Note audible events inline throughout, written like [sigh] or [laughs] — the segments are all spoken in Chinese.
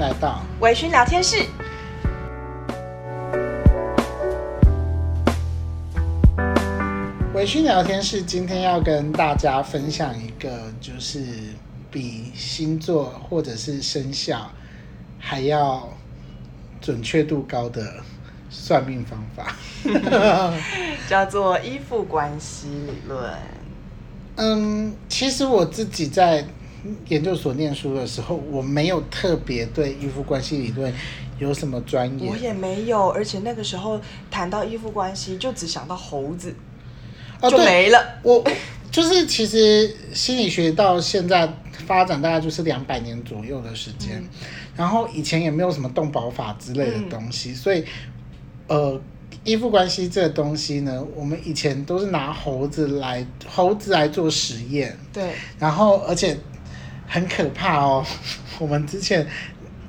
来到微醺聊天室。微醺聊天室今天要跟大家分享一个，就是比星座或者是生肖还要准确度高的算命方法，[laughs] 叫做依附关系理论。嗯，其实我自己在研究所念书的时候，我没有特别对依附关系理论有什么专业。我也没有，而且那个时候谈到依附关系，就只想到猴子。就没了。我就是其实心理学到现在发展大概就是两百年左右的时间，嗯，然后以前也没有什么动保法之类的东西，嗯，所以呃，依附关系这个东西呢，我们以前都是拿猴子来猴子来做实验，对，然后而且很可怕哦。[laughs] 我们之前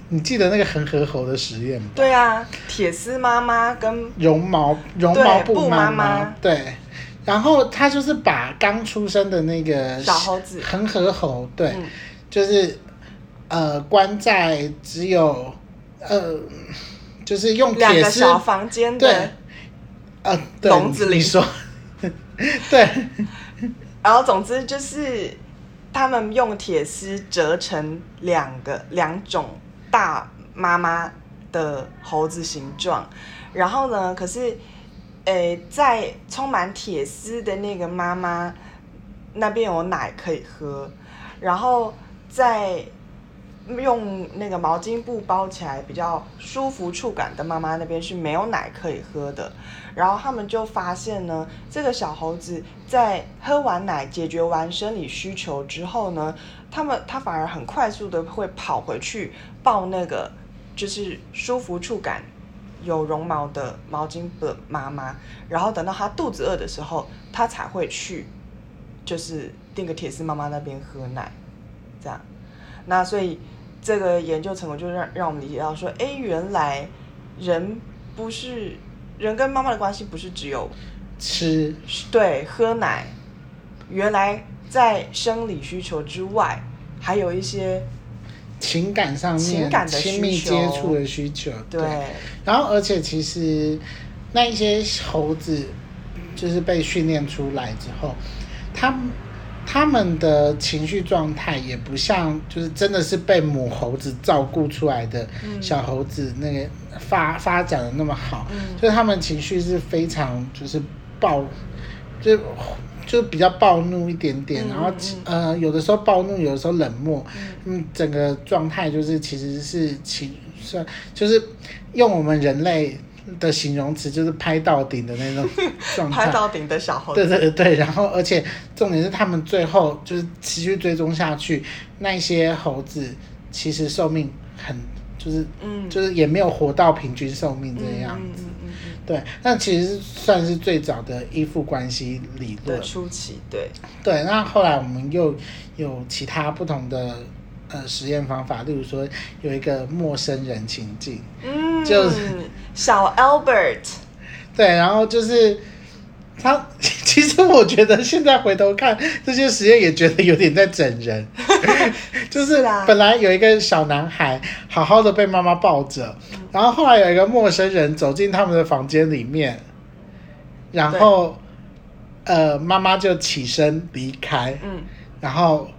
你记得那个恒河猴的实验吗？对啊，铁丝妈妈跟绒毛绒毛布妈妈，对。然后他就是把刚出生的那个小猴子。恒河猴，对，嗯、就是呃关在只有呃就是用铁丝小房间的对。呃笼子里。你说。[laughs] 对，[laughs] 然后总之就是他们用铁丝折成两个两种大妈妈的猴子形状，然后呢，可是。诶，在充满铁丝的那个妈妈那边有奶可以喝，然后在用那个毛巾布包起来比较舒服触感的妈妈那边是没有奶可以喝的，然后他们就发现呢，这个小猴子在喝完奶解决完生理需求之后呢，他们他反而很快速的会跑回去抱那个就是舒服触感。有绒毛的毛巾的妈妈，然后等到他肚子饿的时候，他才会去，就是订个铁丝妈妈那边喝奶，这样。那所以这个研究成果就让让我们理解到说，哎，原来人不是人跟妈妈的关系不是只有吃，对，喝奶，原来在生理需求之外，还有一些。情感上面亲密接触的需求，对，然后而且其实那一些猴子就是被训练出来之后，他他们的情绪状态也不像就是真的是被母猴子照顾出来的小猴子那个发发展的那么好，就是他们情绪是非常就是暴就。就比较暴怒一点点，然后呃，有的时候暴怒，有的时候冷漠，嗯，整个状态就是其实是情算就是用我们人类的形容词，就是拍到顶的那种 [laughs] 状态，拍到顶的小猴子。对对对，然后而且重点是他们最后就是持续追踪下去，那些猴子其实寿命很就是嗯，就是也没有活到平均寿命这样子。嗯对，那其实算是最早的依附关系理论的初期。对，对，那后来我们又有其他不同的呃实验方法，例如说有一个陌生人情境，嗯，就是小 Albert，对，然后就是。他 [laughs] 其实我觉得现在回头看这些实验，也觉得有点在整人，[laughs] 就是本来有一个小男孩好好的被妈妈抱着，然后后来有一个陌生人走进他们的房间里面，然后呃妈妈就起身离开，嗯，然后。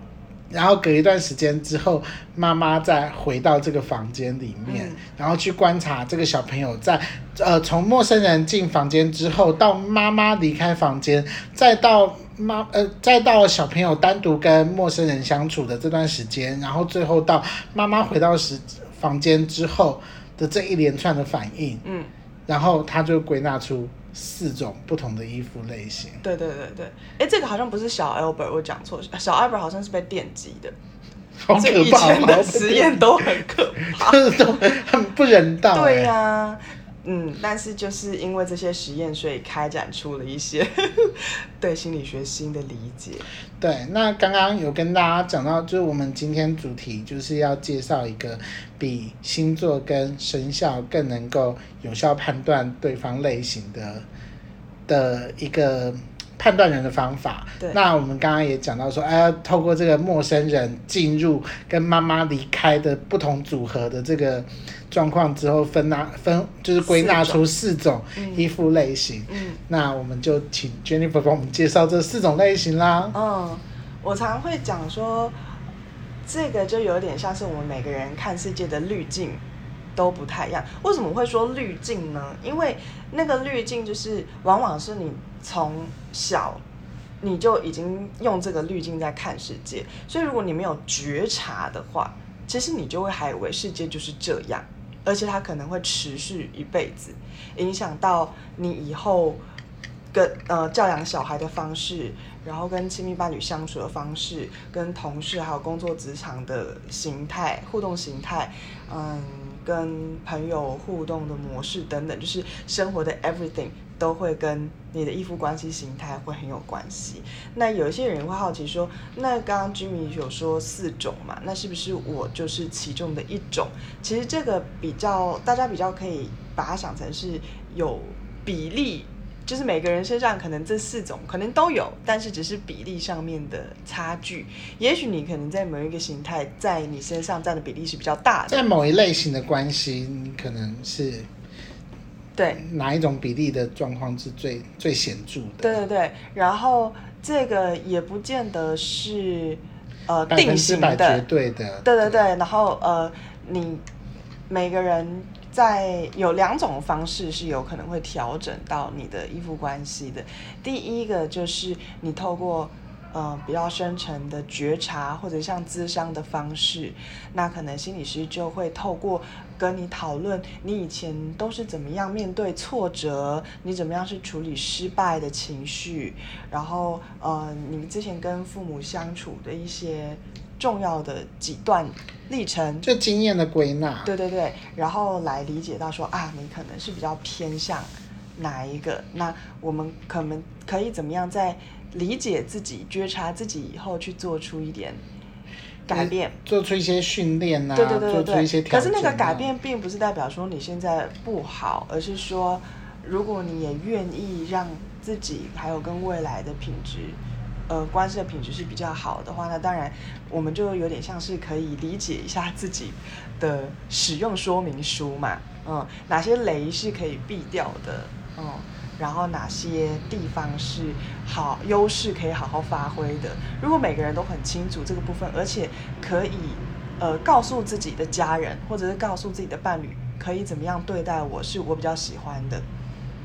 然后隔一段时间之后，妈妈再回到这个房间里面，嗯、然后去观察这个小朋友在，呃，从陌生人进房间之后，到妈妈离开房间，再到妈，呃，再到小朋友单独跟陌生人相处的这段时间，然后最后到妈妈回到时房间之后的这一连串的反应，嗯，然后他就归纳出。四种不同的衣服类型。对对对对，哎，这个好像不是小 Albert，我讲错，小 Albert 好像是被电击的。好可怕！以前的实验都很可怕，[laughs] 都很不人道。对呀、啊。嗯，但是就是因为这些实验，所以开展出了一些 [laughs] 对心理学新的理解。对，那刚刚有跟大家讲到，就是我们今天主题就是要介绍一个比星座跟生肖更能够有效判断对方类型的的一个判断人的方法。对。那我们刚刚也讲到说，哎，要透过这个陌生人进入跟妈妈离开的不同组合的这个状况之后分，分纳分就是归纳出四种依附类型。嗯。那我们就请 Jennifer 帮我们介绍这四种类型啦。嗯，我常会讲说，这个就有点像是我们每个人看世界的滤镜。都不太一样，为什么会说滤镜呢？因为那个滤镜就是往往是你从小你就已经用这个滤镜在看世界，所以如果你没有觉察的话，其实你就会还以为世界就是这样，而且它可能会持续一辈子，影响到你以后跟呃教养小孩的方式，然后跟亲密伴侣相处的方式，跟同事还有工作职场的形态互动形态，嗯。跟朋友互动的模式等等，就是生活的 everything 都会跟你的依附关系形态会很有关系。那有一些人会好奇说，那刚刚 Jimmy 有说四种嘛？那是不是我就是其中的一种？其实这个比较大家比较可以把它想成是有比例。就是每个人身上可能这四种可能都有，但是只是比例上面的差距。也许你可能在某一个形态，在你身上占的比例是比较大的。在某一类型的关系，你可能是对哪一种比例的状况是最最显著的？对对对。然后这个也不见得是呃定型的，绝对的。对对对。然后呃，你每个人。在有两种方式是有可能会调整到你的依附关系的。第一个就是你透过呃比较深层的觉察，或者像咨商的方式，那可能心理师就会透过跟你讨论你以前都是怎么样面对挫折，你怎么样去处理失败的情绪，然后呃你们之前跟父母相处的一些。重要的几段历程，就经验的归纳，对对对，然后来理解到说啊，你可能是比较偏向哪一个？那我们可能可以怎么样在理解自己、觉察自己以后，去做出一点改变，做出一些训练啊，对对对对对，做出一些调整啊。可是那个改变并不是代表说你现在不好，而是说如果你也愿意让自己还有跟未来的品质。呃，关系的品质是比较好的话，那当然我们就有点像是可以理解一下自己的使用说明书嘛，嗯，哪些雷是可以避掉的，嗯，然后哪些地方是好优势可以好好发挥的。如果每个人都很清楚这个部分，而且可以呃告诉自己的家人或者是告诉自己的伴侣可以怎么样对待我，是我比较喜欢的。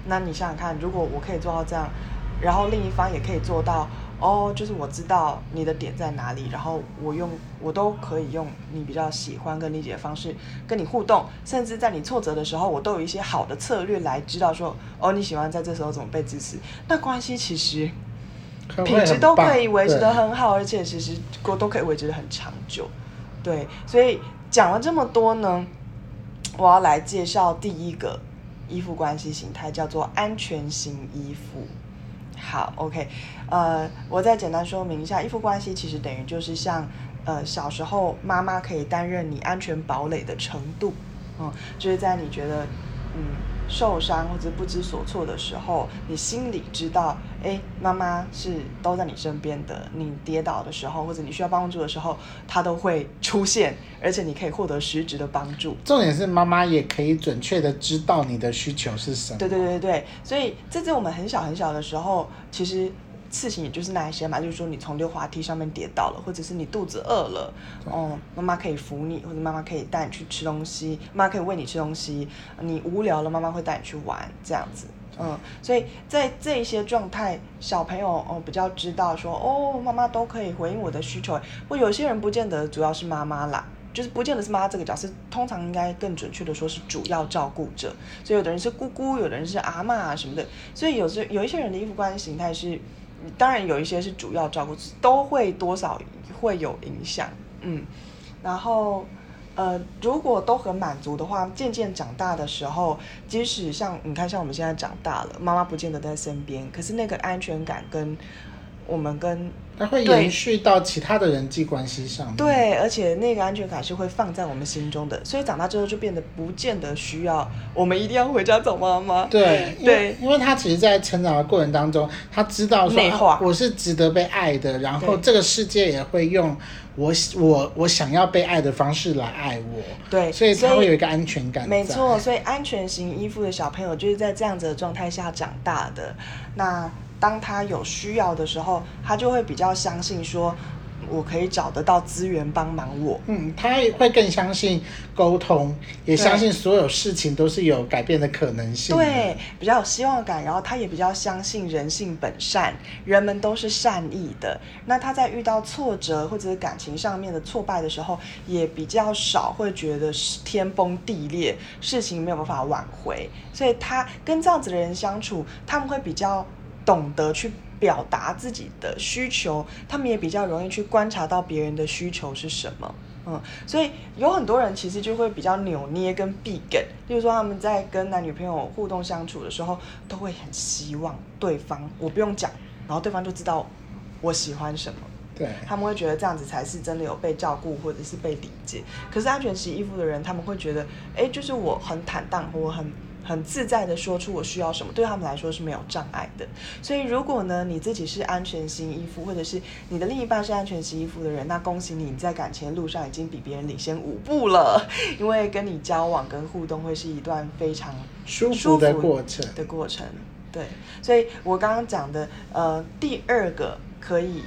那你想想看，如果我可以做到这样，然后另一方也可以做到。哦，oh, 就是我知道你的点在哪里，然后我用我都可以用你比较喜欢跟理解的方式跟你互动，甚至在你挫折的时候，我都有一些好的策略来知道说，哦，你喜欢在这时候怎么被支持。那关系其实品质都可以维持的很好，而且其实都都可以维持的很长久。对，所以讲了这么多呢，我要来介绍第一个依附关系形态，叫做安全型依附。好，OK，呃，我再简单说明一下，依附关系其实等于就是像，呃，小时候妈妈可以担任你安全堡垒的程度，嗯，就是在你觉得，嗯。受伤或者不知所措的时候，你心里知道，哎，妈妈是都在你身边的。你跌倒的时候，或者你需要帮助的时候，她都会出现，而且你可以获得实质的帮助。重点是妈妈也可以准确的知道你的需求是什么。对对对对，所以这是我们很小很小的时候，其实。事情也就是那一些嘛，就是说你从溜滑梯上面跌倒了，或者是你肚子饿了，哦，妈妈可以扶你，或者妈妈可以带你去吃东西，妈妈可以喂你吃东西。你无聊了，妈妈会带你去玩，这样子，嗯，所以在这一些状态，小朋友哦比较知道说，哦，妈妈都可以回应我的需求。或有些人不见得主要是妈妈啦，就是不见得是妈妈这个角色，通常应该更准确的说是主要照顾者。所以有的人是姑姑，有的人是阿嬷啊什么的。所以有时有一些人的依附关系形态是。当然有一些是主要照顾，都会多少会有影响，嗯，然后呃，如果都很满足的话，渐渐长大的时候，即使像你看，像我们现在长大了，妈妈不见得在身边，可是那个安全感跟我们跟它会延续到其他的人际关系上面。对，而且那个安全感是会放在我们心中的，所以长大之后就变得不见得需要我们一定要回家找妈妈。对 [laughs] 对，因为他其实，在成长的过程当中，他知道说，啊，我是值得被爱的，然后这个世界也会用我我我想要被爱的方式来爱我。对，所以他会有一个安全感。没错，所以安全型依附的小朋友就是在这样子的状态下长大的。那。当他有需要的时候，他就会比较相信说，我可以找得到资源帮忙我。嗯，他也会更相信沟通，也相信所有事情都是有改变的可能性。对，比较有希望感，然后他也比较相信人性本善，人们都是善意的。那他在遇到挫折或者是感情上面的挫败的时候，也比较少会觉得是天崩地裂，事情没有办法挽回。所以他跟这样子的人相处，他们会比较。懂得去表达自己的需求，他们也比较容易去观察到别人的需求是什么。嗯，所以有很多人其实就会比较扭捏跟避梗，例如说他们在跟男女朋友互动相处的时候，都会很希望对方我不用讲，然后对方就知道我喜欢什么。对，他们会觉得这样子才是真的有被照顾或者是被理解。可是安全洗衣服的人，他们会觉得，哎，就是我很坦荡，我很。很自在的说出我需要什么，对他们来说是没有障碍的。所以，如果呢你自己是安全型依附，或者是你的另一半是安全型依附的人，那恭喜你，你在感情的路上已经比别人领先五步了。[laughs] 因为跟你交往跟互动会是一段非常舒服的过程的过程。对，所以我刚刚讲的呃第二个可以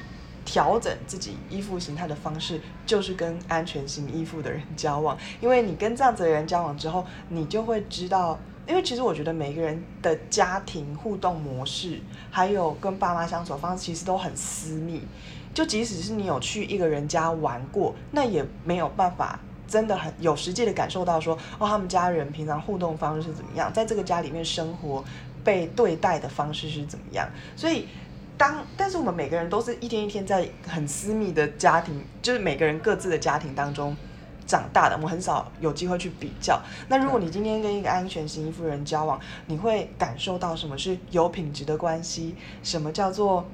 调整自己依附形态的方式，就是跟安全型依附的人交往。因为你跟这样子的人交往之后，你就会知道。因为其实我觉得每个人的家庭互动模式，还有跟爸妈相处的方式，其实都很私密。就即使是你有去一个人家玩过，那也没有办法真的很有实际的感受到说，哦，他们家人平常互动方式是怎么样，在这个家里面生活被对待的方式是怎么样。所以当但是我们每个人都是一天一天在很私密的家庭，就是每个人各自的家庭当中。长大的，我们很少有机会去比较。那如果你今天跟一个安全型依附人交往，你会感受到什么是有品质的关系？什么叫做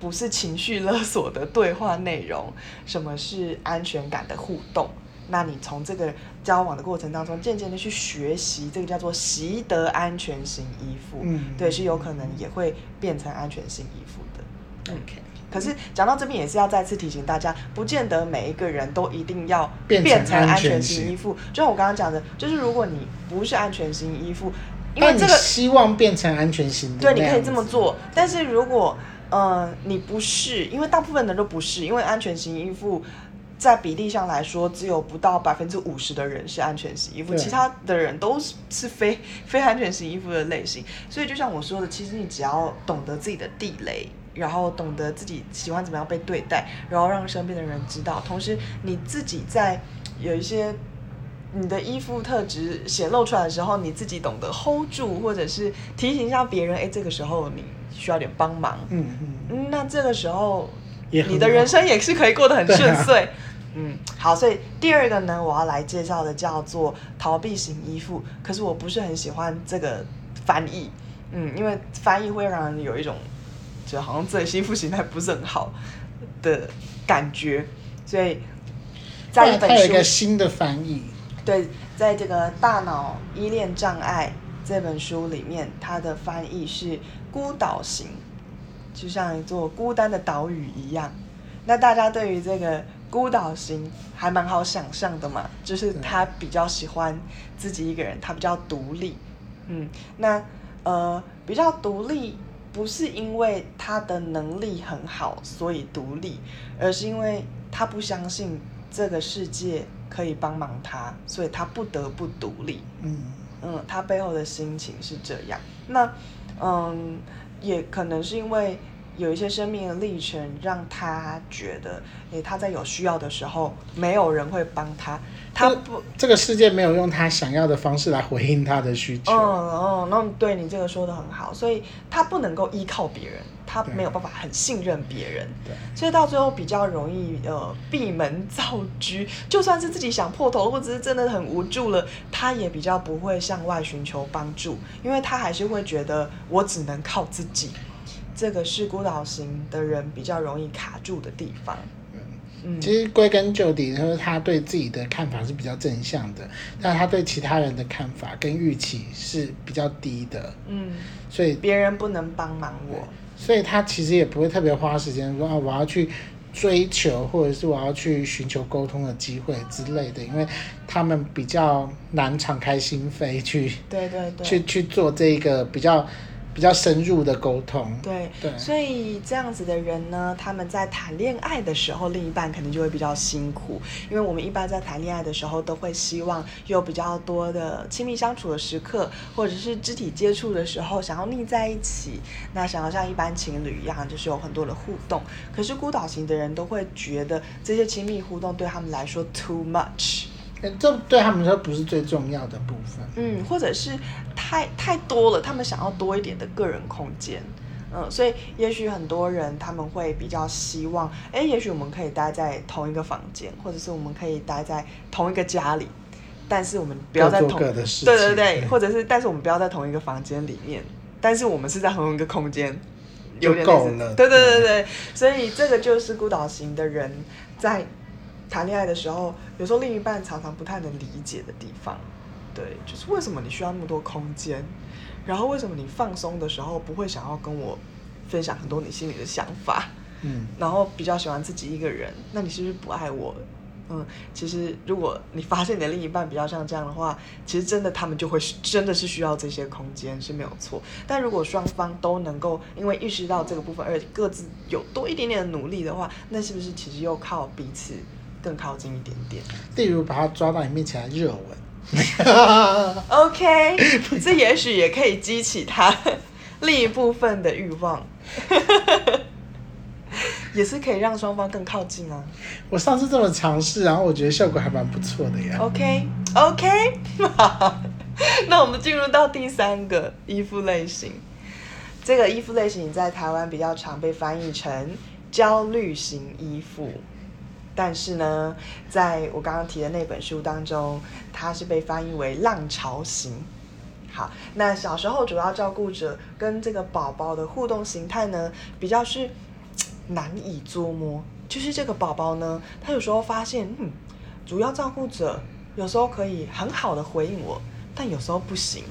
不是情绪勒索的对话内容？什么是安全感的互动？那你从这个交往的过程当中，渐渐的去学习，这个叫做习得安全型依附。嗯，对，是有可能也会变成安全型依附的。OK。可是讲到这边也是要再次提醒大家，不见得每一个人都一定要变成安全型依附。就像我刚刚讲的，就是如果你不是安全型依附，因为这个希望变成安全型，对，你可以这么做。但是如果呃你不是，因为大部分人都不是，因为安全型依附在比例上来说，只有不到百分之五十的人是安全型衣服，其他的人都是是非 [laughs] 非安全型衣服的类型。所以就像我说的，其实你只要懂得自己的地雷。然后懂得自己喜欢怎么样被对待，然后让身边的人知道。同时，你自己在有一些你的衣服特质显露出来的时候，你自己懂得 hold 住，或者是提醒一下别人，哎，这个时候你需要点帮忙。嗯嗯。那这个时候，你的人生也是可以过得很顺遂。啊、嗯，好。所以第二个呢，我要来介绍的叫做逃避型依附。可是我不是很喜欢这个翻译。嗯，因为翻译会让人有一种。就好像自己依附形态不是很好的感觉，所以在一本书有一个新的翻译。对，在这个《大脑依恋障碍》这本书里面，它的翻译是孤岛型，就像一座孤单的岛屿一样。那大家对于这个孤岛型还蛮好想象的嘛，就是他比较喜欢自己一个人，他比较独立。嗯，那呃比较独立。不是因为他的能力很好，所以独立，而是因为他不相信这个世界可以帮忙他，所以他不得不独立。嗯嗯，他背后的心情是这样。那嗯，也可能是因为。有一些生命的历程，让他觉得，诶，他在有需要的时候，没有人会帮他，他不，这个世界没有用他想要的方式来回应他的需求。嗯嗯，那对你这个说的很好，所以他不能够依靠别人，他没有办法很信任别人，对，所以到最后比较容易呃闭门造车，就算是自己想破头，或者是真的很无助了，他也比较不会向外寻求帮助，因为他还是会觉得我只能靠自己。这个是孤岛型的人比较容易卡住的地方。嗯，其实归根究底，就是他对自己的看法是比较正向的，但他对其他人的看法跟预期是比较低的。嗯，所以别人不能帮忙我，所以他其实也不会特别花时间说啊，我要去追求，或者是我要去寻求沟通的机会之类的，因为他们比较难敞开心扉去，对对对，去去做这一个比较。比较深入的沟通，对对，所以这样子的人呢，他们在谈恋爱的时候，另一半可能就会比较辛苦，因为我们一般在谈恋爱的时候，都会希望有比较多的亲密相处的时刻，或者是肢体接触的时候，想要腻在一起，那想要像一般情侣一样，就是有很多的互动。可是孤岛型的人都会觉得这些亲密互动对他们来说 too much。这对他们说不是最重要的部分，嗯，或者是太太多了，他们想要多一点的个人空间，嗯，所以也许很多人他们会比较希望，哎，也许我们可以待在同一个房间，或者是我们可以待在同一个家里，但是我们不要在同，对对对，或者是但是我们不要在同一个房间里面，但是我们是在同一个空间，有点够了，对对。对对，所以这个就是孤岛型的人在。谈恋爱的时候，有时候另一半常常不太能理解的地方，对，就是为什么你需要那么多空间，然后为什么你放松的时候不会想要跟我分享很多你心里的想法，嗯，然后比较喜欢自己一个人，那你是不是不爱我？嗯，其实如果你发现你的另一半比较像这样的话，其实真的他们就会真的是需要这些空间是没有错，但如果双方都能够因为意识到这个部分而各自有多一点点的努力的话，那是不是其实又靠彼此？更靠近一点点，例如把他抓到你面前来热吻，OK，[laughs] 这也许也可以激起他 [laughs] 另一部分的欲望，也是可以让双方更靠近啊。我上次这么尝试，然后我觉得效果还蛮不错的呀。OK，OK，[laughs] okay, okay? 那我们进入到第三个衣服类型，这个衣服类型在台湾比较常被翻译成焦虑型依附。但是呢，在我刚刚提的那本书当中，它是被翻译为浪潮型。好，那小时候主要照顾者跟这个宝宝的互动形态呢，比较是难以捉摸。就是这个宝宝呢，他有时候发现，嗯，主要照顾者有时候可以很好的回应我，但有时候不行，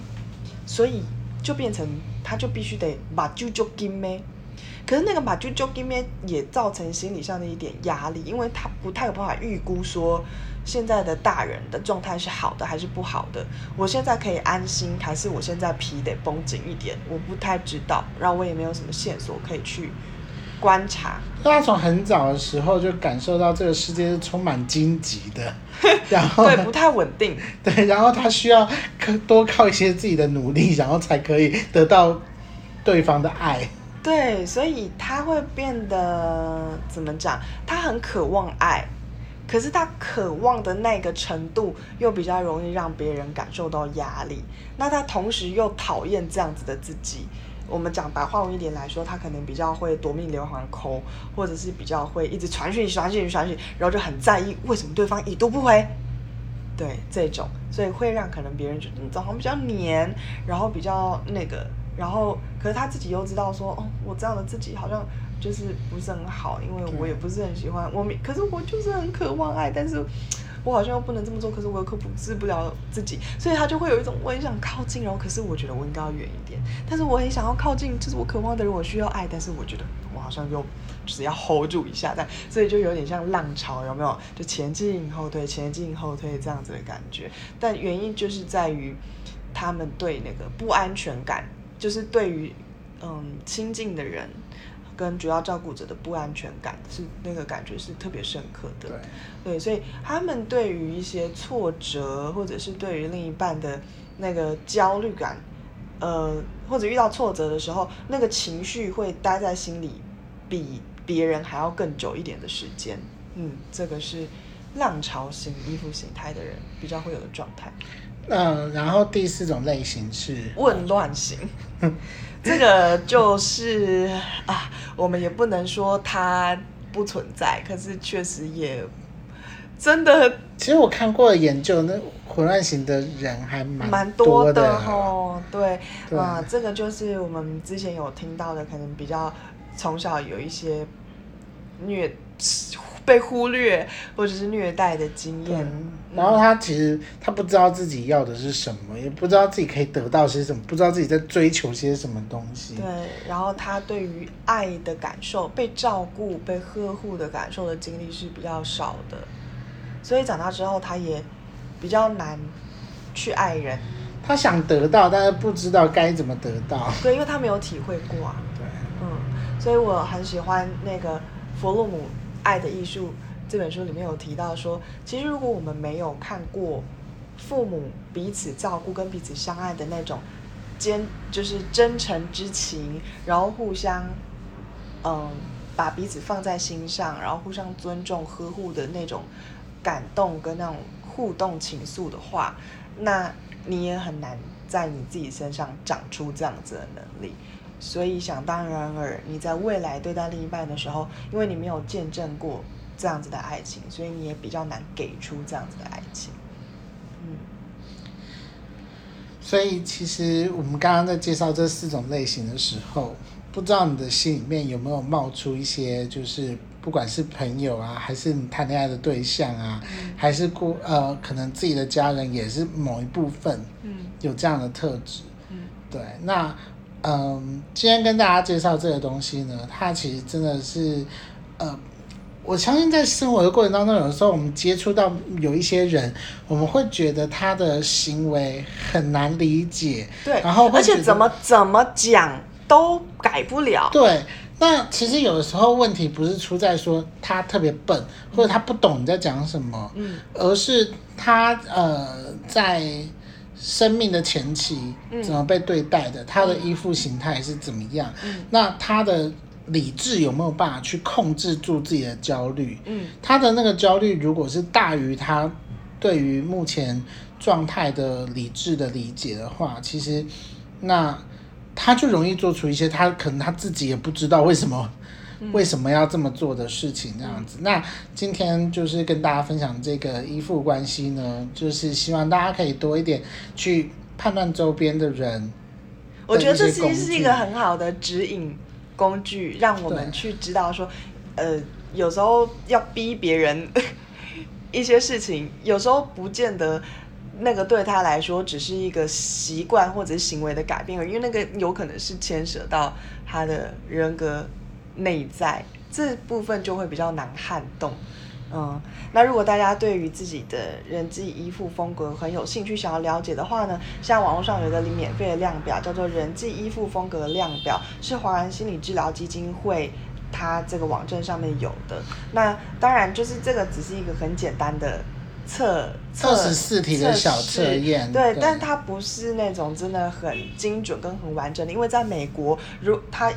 所以就变成他就必须得把啾啾给咩。可是那个马啾啾里面也造成心理上的一点压力，因为他不太有办法预估说现在的大人的状态是好的还是不好的。我现在可以安心，还是我现在皮得绷紧一点？我不太知道，然后我也没有什么线索可以去观察。他从很早的时候就感受到这个世界是充满荆棘的，然后对不太稳定，[laughs] 对，然后他需要多靠一些自己的努力，然后才可以得到对方的爱。对，所以他会变得怎么讲？他很渴望爱，可是他渴望的那个程度又比较容易让别人感受到压力。那他同时又讨厌这样子的自己。我们讲白话文一点来说，他可能比较会夺命连环抠或者是比较会一直传讯传讯传讯，然后就很在意为什么对方已读不回。对，这种，所以会让可能别人觉得你好像比较黏，然后比较那个。然后，可是他自己又知道说，哦，我这样的自己好像就是不是很好，因为我也不是很喜欢我，可是我就是很渴望爱，但是我好像又不能这么做，可是我又克制不了自己，所以他就会有一种我很想靠近，然后可是我觉得我应该要远一点，但是我很想要靠近，就是我渴望的人，我需要爱，但是我觉得我好像又就是要 hold 住一下，但所以就有点像浪潮，有没有？就前进后退，前进后退这样子的感觉，但原因就是在于他们对那个不安全感。就是对于，嗯，亲近的人跟主要照顾者的不安全感，是那个感觉是特别深刻的。对，对，所以他们对于一些挫折，或者是对于另一半的那个焦虑感，呃，或者遇到挫折的时候，那个情绪会待在心里，比别人还要更久一点的时间。嗯，这个是浪潮型依附形态的人比较会有的状态。嗯，然后第四种类型是混乱型，[laughs] 这个就是啊，我们也不能说它不存在，可是确实也真的。其实我看过的研究，那混乱型的人还蛮蛮多的哦。对，啊、呃，这个就是我们之前有听到的，可能比较从小有一些虐。被忽略或者是虐待的经验，然后他其实他不知道自己要的是什么，也不知道自己可以得到些什么，不知道自己在追求些什么东西。对，然后他对于爱的感受、被照顾、被呵护的感受的经历是比较少的，所以长大之后他也比较难去爱人。他想得到，但是不知道该怎么得到。对，因为他没有体会过啊。对，嗯，所以我很喜欢那个弗洛姆。《爱的艺术》这本书里面有提到说，其实如果我们没有看过父母彼此照顾跟彼此相爱的那种坚，就是真诚之情，然后互相，嗯，把彼此放在心上，然后互相尊重呵护的那种感动跟那种互动情愫的话，那你也很难在你自己身上长出这样子的能力。所以想当然尔，你在未来对待另一半的时候，因为你没有见证过这样子的爱情，所以你也比较难给出这样子的爱情。嗯。所以其实我们刚刚在介绍这四种类型的时候，不知道你的心里面有没有冒出一些，就是不管是朋友啊，还是你谈恋爱的对象啊，嗯、还是过呃，可能自己的家人也是某一部分，嗯，有这样的特质，嗯，对，那。嗯，今天跟大家介绍这个东西呢，它其实真的是，呃，我相信在生活的过程当中，有的时候我们接触到有一些人，我们会觉得他的行为很难理解，对，然后而且怎么怎么讲都改不了，对。那其实有的时候问题不是出在说他特别笨，或者他不懂你在讲什么，嗯，而是他呃在。生命的前期怎么被对待的？嗯、他的依附形态是怎么样？嗯、那他的理智有没有办法去控制住自己的焦虑？嗯，他的那个焦虑如果是大于他对于目前状态的理智的理解的话，其实那他就容易做出一些他可能他自己也不知道为什么。为什么要这么做的事情这样子？那今天就是跟大家分享这个依附关系呢，就是希望大家可以多一点去判断周边的人。我觉得这其实是一个很好的指引工具，让我们去知道说，呃，有时候要逼别人 [laughs] 一些事情，有时候不见得那个对他来说只是一个习惯或者是行为的改变，因为那个有可能是牵涉到他的人格。内在这部分就会比较难撼动，嗯，那如果大家对于自己的人际依附风格很有兴趣，想要了解的话呢，像网络上有一个免费的量表，叫做人际依附风格量表，是华人心理治疗基金会它这个网站上面有的。那当然就是这个只是一个很简单的测测二十四题的小测验，对，对但它不是那种真的很精准跟很完整的，因为在美国，如它。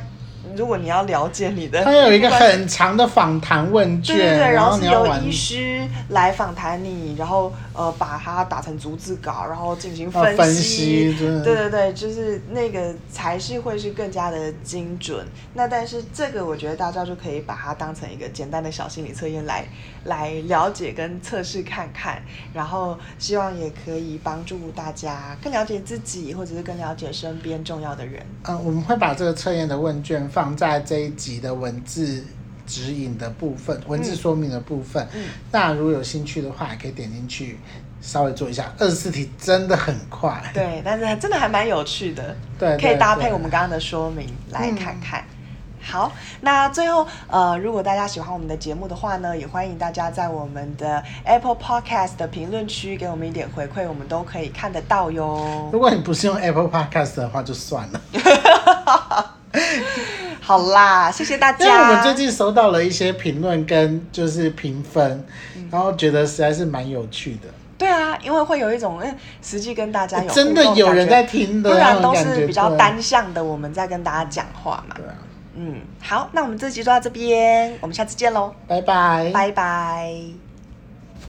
如果你要了解你的，他有一个很长的访谈问卷，对对对，然后是由医师来访谈你，然后呃把它打成逐字稿，然后进行分析，分析对对对，就是那个才是会是更加的精准。那但是这个我觉得大家就可以把它当成一个简单的小心理测验来来了解跟测试看看，然后希望也可以帮助大家更了解自己，或者是更了解身边重要的人。嗯，我们会把这个测验的问卷。放在这一集的文字指引的部分，文字说明的部分。嗯，那如果有兴趣的话，也可以点进去稍微做一下。二十四题真的很快，对，但是真的还蛮有趣的。对，可以搭配我们刚刚的说明来看看。嗯、好，那最后呃，如果大家喜欢我们的节目的话呢，也欢迎大家在我们的 Apple Podcast 的评论区给我们一点回馈，我们都可以看得到哟。如果你不是用 Apple Podcast 的话，就算了。[laughs] [laughs] 好啦，谢谢大家。因为我们最近收到了一些评论跟就是评分，嗯、然后觉得实在是蛮有趣的。对啊，因为会有一种，嗯，实际跟大家有真的有人在听的，不然都是比较单向的，我们在跟大家讲话嘛。对啊，嗯，好，那我们这集就到这边，我们下次见喽，拜拜，拜拜。